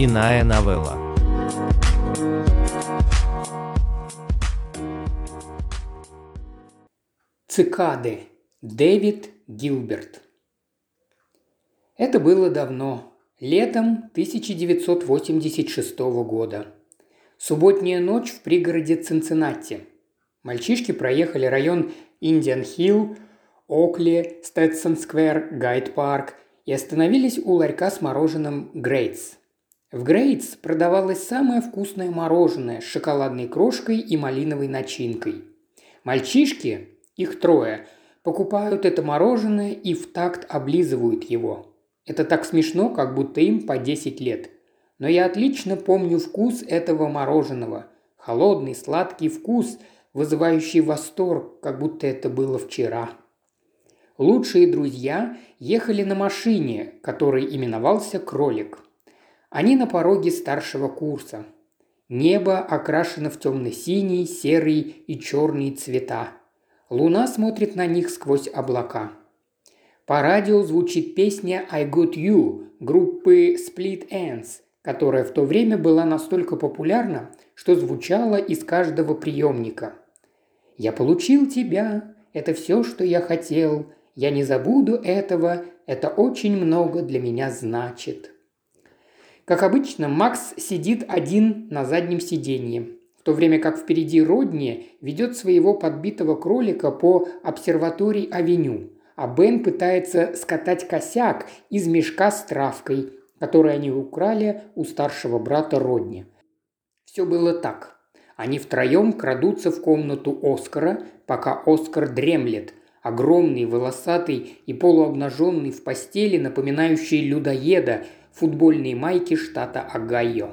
Иная новелла. Цикады. Дэвид Гилберт. Это было давно, летом 1986 года. Субботняя ночь в пригороде Цинциннати. Мальчишки проехали район Индиан-Хилл, Окли, Стэтсон-сквер, Гайд-парк и остановились у ларька с мороженым «Грейтс». В «Грейтс» продавалось самое вкусное мороженое с шоколадной крошкой и малиновой начинкой. Мальчишки, их трое, покупают это мороженое и в такт облизывают его. Это так смешно, как будто им по 10 лет – но я отлично помню вкус этого мороженого. Холодный, сладкий вкус, вызывающий восторг, как будто это было вчера. Лучшие друзья ехали на машине, который именовался «Кролик». Они на пороге старшего курса. Небо окрашено в темно-синий, серый и черный цвета. Луна смотрит на них сквозь облака. По радио звучит песня «I Got You» группы Split Ends – которая в то время была настолько популярна, что звучала из каждого приемника. «Я получил тебя, это все, что я хотел, я не забуду этого, это очень много для меня значит». Как обычно, Макс сидит один на заднем сиденье, в то время как впереди Родни ведет своего подбитого кролика по обсерватории-авеню, а Бен пытается скатать косяк из мешка с травкой, который они украли у старшего брата Родни. Все было так. Они втроем крадутся в комнату Оскара, пока Оскар дремлет, огромный, волосатый и полуобнаженный в постели, напоминающий людоеда в футбольной майке штата Огайо.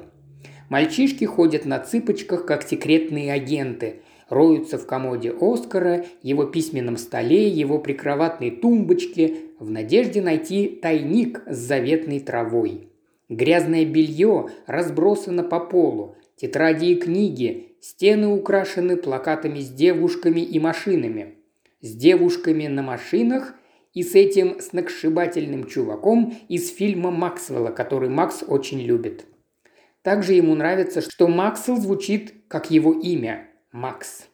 Мальчишки ходят на цыпочках, как секретные агенты, роются в комоде Оскара, его письменном столе, его прикроватной тумбочке, в надежде найти тайник с заветной травой. Грязное белье разбросано по полу, тетради и книги, стены украшены плакатами с девушками и машинами. С девушками на машинах и с этим сногсшибательным чуваком из фильма Максвелла, который Макс очень любит. Также ему нравится, что Максвелл звучит как его имя – Макс.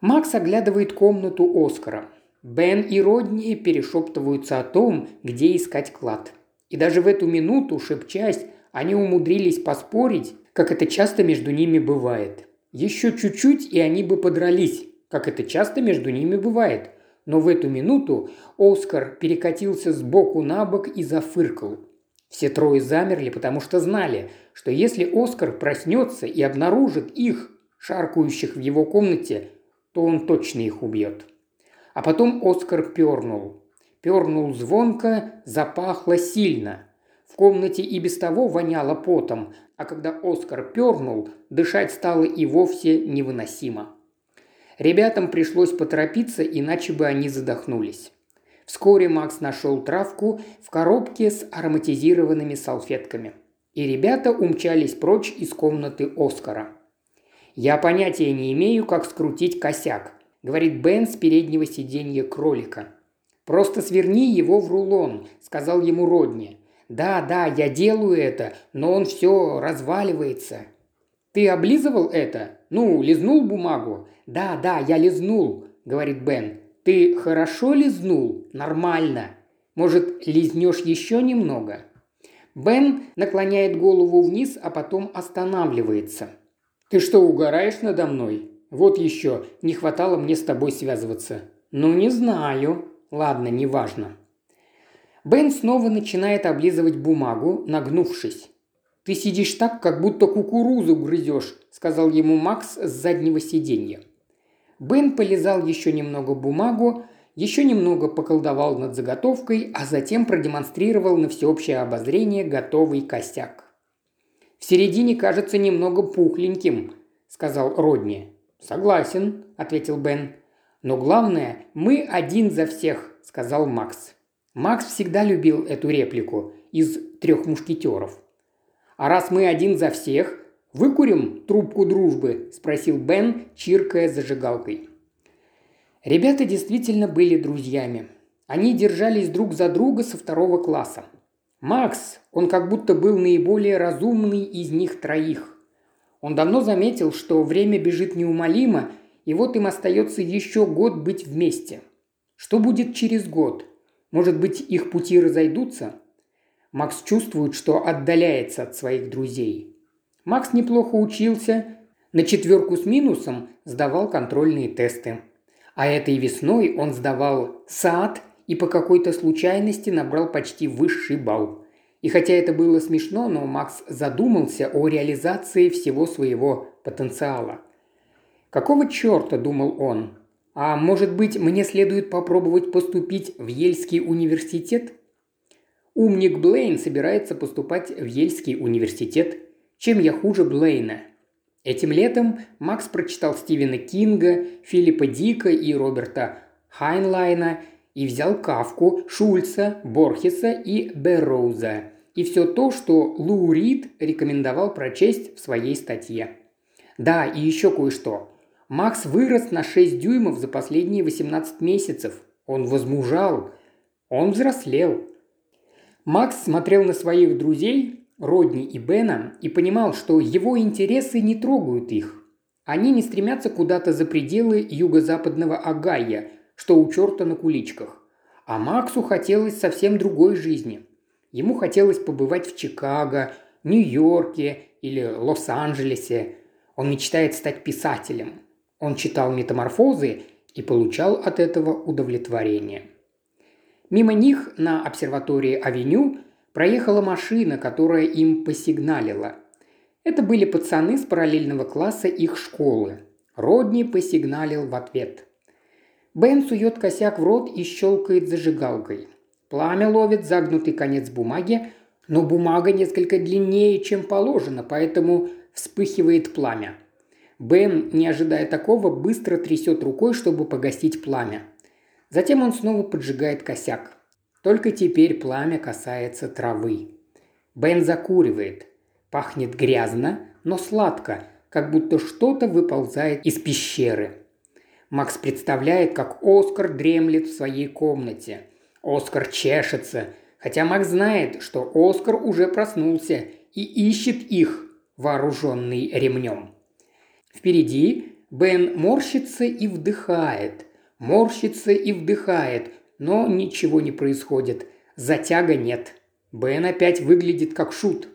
Макс оглядывает комнату Оскара. Бен и Родни перешептываются о том, где искать клад. И даже в эту минуту, шепчась, они умудрились поспорить, как это часто между ними бывает. Еще чуть-чуть, и они бы подрались, как это часто между ними бывает. Но в эту минуту Оскар перекатился с боку на бок и зафыркал. Все трое замерли, потому что знали, что если Оскар проснется и обнаружит их, шаркающих в его комнате, то он точно их убьет. А потом Оскар пернул. Пернул звонко, запахло сильно. В комнате и без того воняло потом, а когда Оскар пернул, дышать стало и вовсе невыносимо. Ребятам пришлось поторопиться, иначе бы они задохнулись. Вскоре Макс нашел травку в коробке с ароматизированными салфетками. И ребята умчались прочь из комнаты Оскара. «Я понятия не имею, как скрутить косяк», говорит Бен с переднего сиденья кролика. «Просто сверни его в рулон», – сказал ему Родни. «Да, да, я делаю это, но он все разваливается». «Ты облизывал это? Ну, лизнул бумагу?» «Да, да, я лизнул», – говорит Бен. «Ты хорошо лизнул? Нормально. Может, лизнешь еще немного?» Бен наклоняет голову вниз, а потом останавливается. «Ты что, угораешь надо мной?» Вот еще, не хватало мне с тобой связываться. Ну, не знаю. Ладно, неважно. Бен снова начинает облизывать бумагу, нагнувшись. «Ты сидишь так, как будто кукурузу грызешь», – сказал ему Макс с заднего сиденья. Бен полизал еще немного бумагу, еще немного поколдовал над заготовкой, а затем продемонстрировал на всеобщее обозрение готовый косяк. «В середине кажется немного пухленьким», – сказал Родни. «Согласен», – ответил Бен. «Но главное, мы один за всех», – сказал Макс. Макс всегда любил эту реплику из трех мушкетеров. «А раз мы один за всех, выкурим трубку дружбы?» – спросил Бен, чиркая зажигалкой. Ребята действительно были друзьями. Они держались друг за друга со второго класса. Макс, он как будто был наиболее разумный из них троих. Он давно заметил, что время бежит неумолимо, и вот им остается еще год быть вместе. Что будет через год? Может быть, их пути разойдутся? Макс чувствует, что отдаляется от своих друзей. Макс неплохо учился, на четверку с минусом сдавал контрольные тесты. А этой весной он сдавал сад и по какой-то случайности набрал почти высший балл. И хотя это было смешно, но Макс задумался о реализации всего своего потенциала. Какого черта, думал он, а может быть, мне следует попробовать поступить в Ельский университет? Умник Блейн собирается поступать в Ельский университет. Чем я хуже Блейна? Этим летом Макс прочитал Стивена Кинга, Филиппа Дика и Роберта Хайнлайна и взял Кавку, Шульца, Борхеса и Берроуза. И все то, что Лу Рид рекомендовал прочесть в своей статье. Да, и еще кое-что. Макс вырос на 6 дюймов за последние 18 месяцев. Он возмужал. Он взрослел. Макс смотрел на своих друзей, Родни и Бена и понимал, что его интересы не трогают их. Они не стремятся куда-то за пределы юго-западного Агая, что у черта на куличках. А Максу хотелось совсем другой жизни. Ему хотелось побывать в Чикаго, Нью-Йорке или Лос-Анджелесе. Он мечтает стать писателем. Он читал метаморфозы и получал от этого удовлетворение. Мимо них на обсерватории Авеню проехала машина, которая им посигналила. Это были пацаны с параллельного класса их школы. Родни посигналил в ответ. Бен сует косяк в рот и щелкает зажигалкой. Пламя ловит загнутый конец бумаги, но бумага несколько длиннее, чем положено, поэтому вспыхивает пламя. Бен, не ожидая такого, быстро трясет рукой, чтобы погасить пламя. Затем он снова поджигает косяк. Только теперь пламя касается травы. Бен закуривает. Пахнет грязно, но сладко, как будто что-то выползает из пещеры. Макс представляет, как Оскар дремлет в своей комнате. Оскар чешется, хотя Макс знает, что Оскар уже проснулся и ищет их, вооруженный ремнем. Впереди Бен морщится и вдыхает, морщится и вдыхает, но ничего не происходит. Затяга нет. Бен опять выглядит как шут.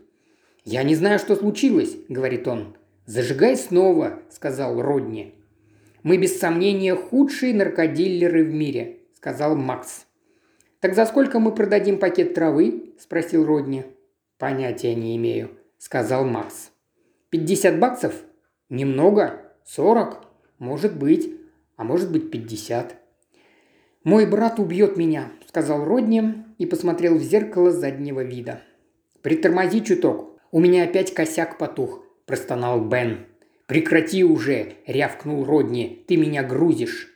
«Я не знаю, что случилось», — говорит он. «Зажигай снова», — сказал Родни. «Мы без сомнения худшие наркодиллеры в мире», — сказал Макс. «Так за сколько мы продадим пакет травы?» – спросил Родни. «Понятия не имею», – сказал Макс. «Пятьдесят баксов? Немного? Сорок? Может быть. А может быть пятьдесят. «Мой брат убьет меня», – сказал Родни и посмотрел в зеркало заднего вида. «Притормози чуток. У меня опять косяк потух», – простонал Бен. «Прекрати уже!» – рявкнул Родни. «Ты меня грузишь!»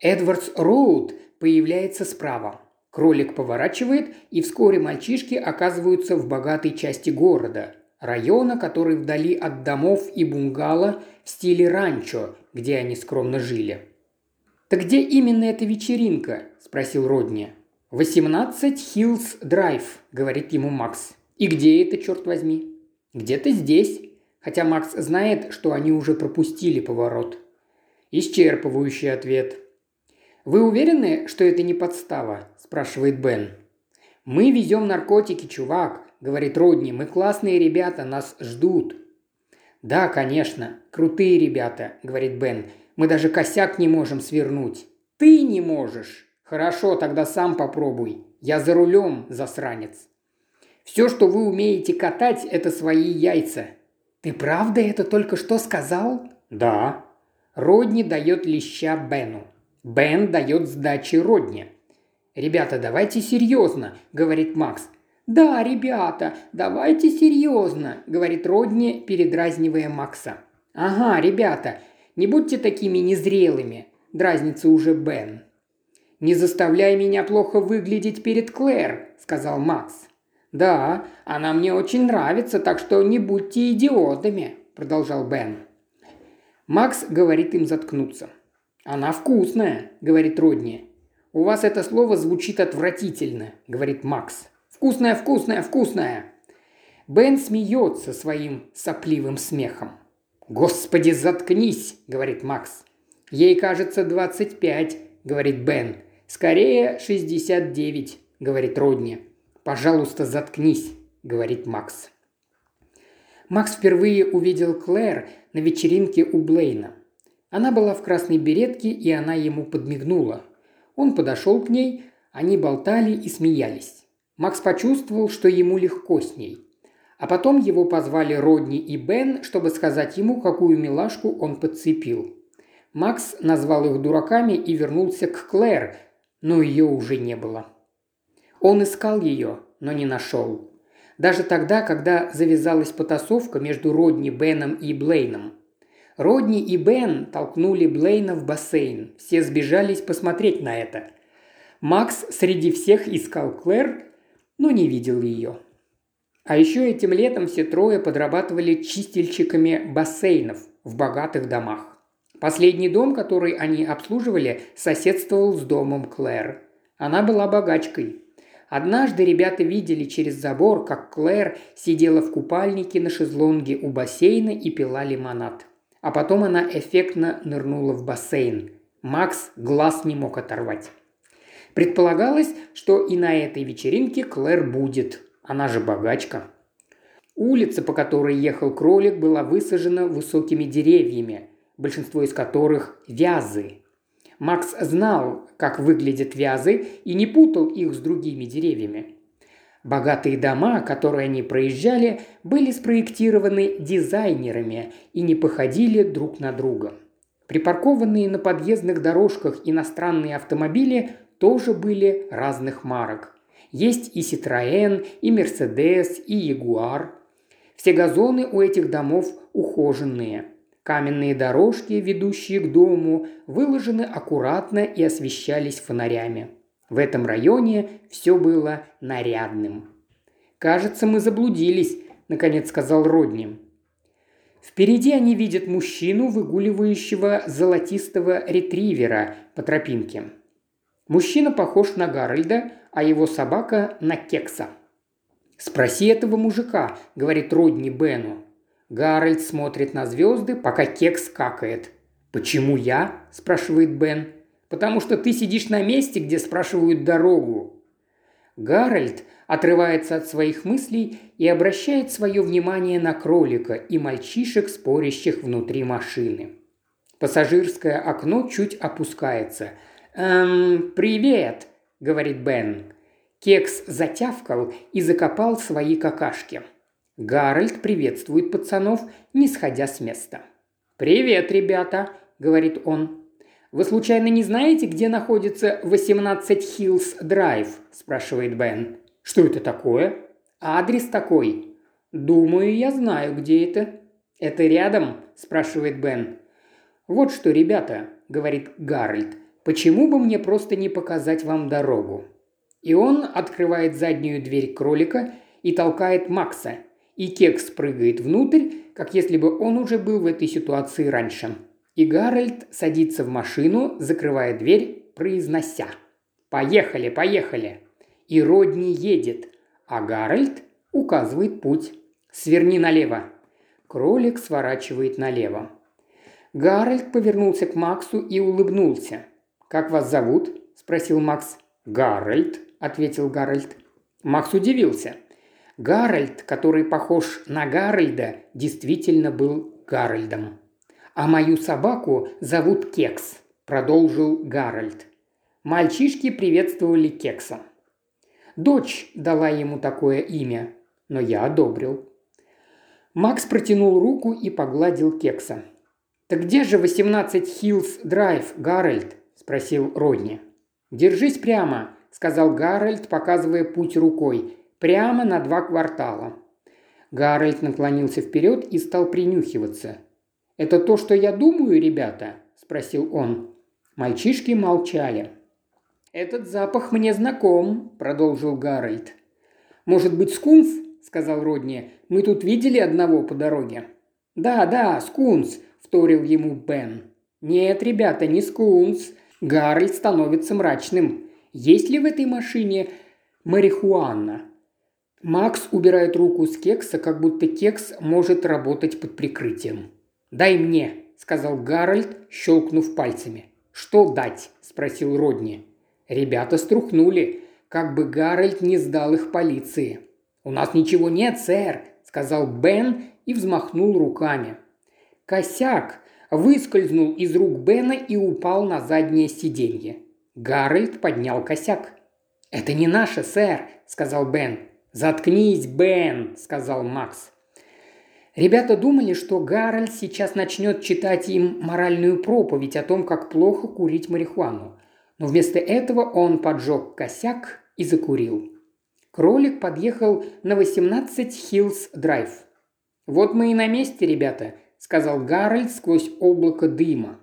Эдвардс Роуд появляется справа. Кролик поворачивает, и вскоре мальчишки оказываются в богатой части города, района, который вдали от домов и бунгало в стиле ранчо, где они скромно жили. «Так где именно эта вечеринка?» – спросил Родни. «18 Хиллс Драйв», – говорит ему Макс. «И где это, черт возьми?» «Где-то здесь», хотя Макс знает, что они уже пропустили поворот. Исчерпывающий ответ. «Вы уверены, что это не подстава?» – спрашивает Бен. «Мы везем наркотики, чувак», – говорит Родни. «Мы классные ребята, нас ждут». «Да, конечно, крутые ребята», – говорит Бен. Мы даже косяк не можем свернуть. Ты не можешь. Хорошо, тогда сам попробуй. Я за рулем, засранец. Все, что вы умеете катать, это свои яйца. Ты правда это только что сказал? Да. Родни дает леща Бену. Бен дает сдачи Родни. «Ребята, давайте серьезно», – говорит Макс. «Да, ребята, давайте серьезно», – говорит Родни, передразнивая Макса. «Ага, ребята, не будьте такими незрелыми», – дразнится уже Бен. «Не заставляй меня плохо выглядеть перед Клэр», – сказал Макс. «Да, она мне очень нравится, так что не будьте идиотами», – продолжал Бен. Макс говорит им заткнуться. «Она вкусная», – говорит Родни. «У вас это слово звучит отвратительно», – говорит Макс. Вкусная, вкусная, вкусная!» Бен смеется своим сопливым смехом. «Господи, заткнись!» – говорит Макс. «Ей кажется 25», – говорит Бен. «Скорее 69», – говорит Родни. «Пожалуйста, заткнись», – говорит Макс. Макс впервые увидел Клэр на вечеринке у Блейна. Она была в красной беретке, и она ему подмигнула. Он подошел к ней, они болтали и смеялись. Макс почувствовал, что ему легко с ней. А потом его позвали Родни и Бен, чтобы сказать ему, какую милашку он подцепил. Макс назвал их дураками и вернулся к Клэр, но ее уже не было. Он искал ее, но не нашел. Даже тогда, когда завязалась потасовка между Родни, Беном и Блейном. Родни и Бен толкнули Блейна в бассейн. Все сбежались посмотреть на это. Макс среди всех искал Клэр, но не видел ее. А еще этим летом все трое подрабатывали чистильщиками бассейнов в богатых домах. Последний дом, который они обслуживали, соседствовал с домом Клэр. Она была богачкой. Однажды ребята видели через забор, как Клэр сидела в купальнике на шезлонге у бассейна и пила лимонад. А потом она эффектно нырнула в бассейн. Макс глаз не мог оторвать. Предполагалось, что и на этой вечеринке Клэр будет – она же богачка. Улица, по которой ехал кролик, была высажена высокими деревьями, большинство из которых – вязы. Макс знал, как выглядят вязы, и не путал их с другими деревьями. Богатые дома, которые они проезжали, были спроектированы дизайнерами и не походили друг на друга. Припаркованные на подъездных дорожках иностранные автомобили тоже были разных марок. Есть и Citroën, и Mercedes, и Jaguar. Все газоны у этих домов ухоженные. Каменные дорожки, ведущие к дому, выложены аккуратно и освещались фонарями. В этом районе все было нарядным. «Кажется, мы заблудились», – наконец сказал Родни. Впереди они видят мужчину, выгуливающего золотистого ретривера по тропинке. Мужчина похож на Гарольда, а его собака на Кекса. «Спроси этого мужика», – говорит Родни Бену. Гарольд смотрит на звезды, пока Кекс какает. «Почему я?» – спрашивает Бен. «Потому что ты сидишь на месте, где спрашивают дорогу». Гарольд отрывается от своих мыслей и обращает свое внимание на кролика и мальчишек, спорящих внутри машины. Пассажирское окно чуть опускается. «Эм, привет!» говорит Бен. Кекс затявкал и закопал свои какашки. Гарольд приветствует пацанов, не сходя с места. «Привет, ребята!» – говорит он. «Вы случайно не знаете, где находится 18 Хиллс Драйв?» – спрашивает Бен. «Что это такое?» «Адрес такой». «Думаю, я знаю, где это». «Это рядом?» – спрашивает Бен. «Вот что, ребята», – говорит Гарольд. Почему бы мне просто не показать вам дорогу?» И он открывает заднюю дверь кролика и толкает Макса. И Кекс прыгает внутрь, как если бы он уже был в этой ситуации раньше. И Гарольд садится в машину, закрывая дверь, произнося «Поехали, поехали!» И Родни едет, а Гарольд указывает путь. «Сверни налево!» Кролик сворачивает налево. Гарольд повернулся к Максу и улыбнулся. «Как вас зовут?» – спросил Макс. «Гарольд», – ответил Гарольд. Макс удивился. Гарольд, который похож на Гарольда, действительно был Гарольдом. «А мою собаку зовут Кекс», – продолжил Гарольд. Мальчишки приветствовали Кекса. Дочь дала ему такое имя, но я одобрил. Макс протянул руку и погладил Кекса. «Так где же 18 Хиллс Драйв, Гарольд?» Спросил Родни. «Держись прямо», – сказал Гарольд, показывая путь рукой. «Прямо на два квартала». Гарольд наклонился вперед и стал принюхиваться. «Это то, что я думаю, ребята?» – спросил он. Мальчишки молчали. «Этот запах мне знаком», – продолжил Гарольд. «Может быть, скунс?» – сказал Родни. «Мы тут видели одного по дороге». «Да, да, скунс», – вторил ему Бен. «Нет, ребята, не скунс. Гарольд становится мрачным. Есть ли в этой машине марихуана? Макс убирает руку с кекса, как будто кекс может работать под прикрытием. «Дай мне», – сказал Гарольд, щелкнув пальцами. «Что дать?» – спросил Родни. Ребята струхнули, как бы Гарольд не сдал их полиции. «У нас ничего нет, сэр», – сказал Бен и взмахнул руками. Косяк выскользнул из рук Бена и упал на заднее сиденье. Гарольд поднял косяк. «Это не наше, сэр», – сказал Бен. «Заткнись, Бен», – сказал Макс. Ребята думали, что Гарольд сейчас начнет читать им моральную проповедь о том, как плохо курить марихуану. Но вместо этого он поджег косяк и закурил. Кролик подъехал на 18 Хиллс Драйв. «Вот мы и на месте, ребята», – сказал Гарольд сквозь облако дыма.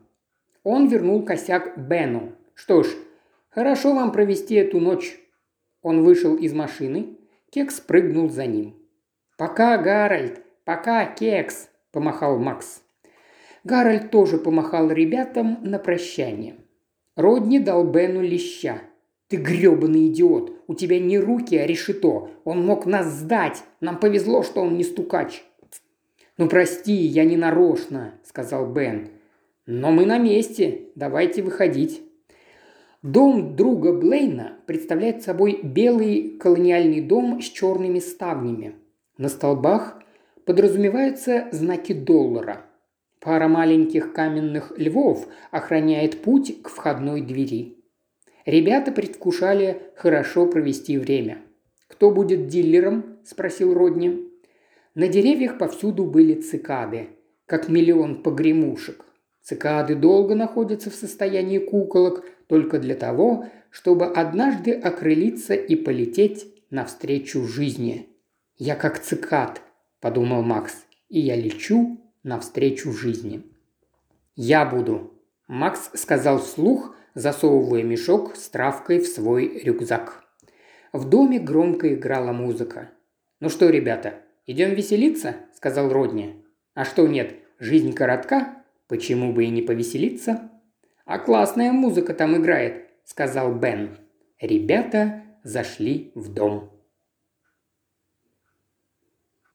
Он вернул косяк Бену. «Что ж, хорошо вам провести эту ночь». Он вышел из машины. Кекс прыгнул за ним. «Пока, Гарольд!» «Пока, кекс!» – помахал Макс. Гарольд тоже помахал ребятам на прощание. Родни дал Бену леща. «Ты грёбаный идиот! У тебя не руки, а решето! Он мог нас сдать! Нам повезло, что он не стукач!» «Ну прости, я не нарочно», – сказал Бен. «Но мы на месте. Давайте выходить». Дом друга Блейна представляет собой белый колониальный дом с черными ставнями. На столбах подразумеваются знаки доллара. Пара маленьких каменных львов охраняет путь к входной двери. Ребята предвкушали хорошо провести время. «Кто будет дилером?» – спросил Родни. На деревьях повсюду были цикады, как миллион погремушек. Цикады долго находятся в состоянии куколок только для того, чтобы однажды окрылиться и полететь навстречу жизни. Я как цикад, – подумал Макс, – «и я лечу навстречу жизни». «Я буду», – Макс сказал вслух, засовывая мешок с травкой в свой рюкзак. В доме громко играла музыка. «Ну что, ребята, идем веселиться?» – сказал Родни. «А что нет, жизнь коротка, почему бы и не повеселиться?» «А классная музыка там играет», – сказал Бен. Ребята зашли в дом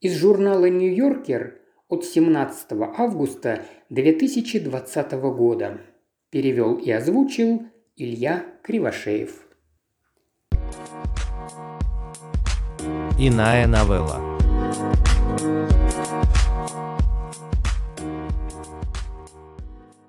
из журнала «Нью-Йоркер» от 17 августа 2020 года. Перевел и озвучил Илья Кривошеев. Иная новелла. Bye.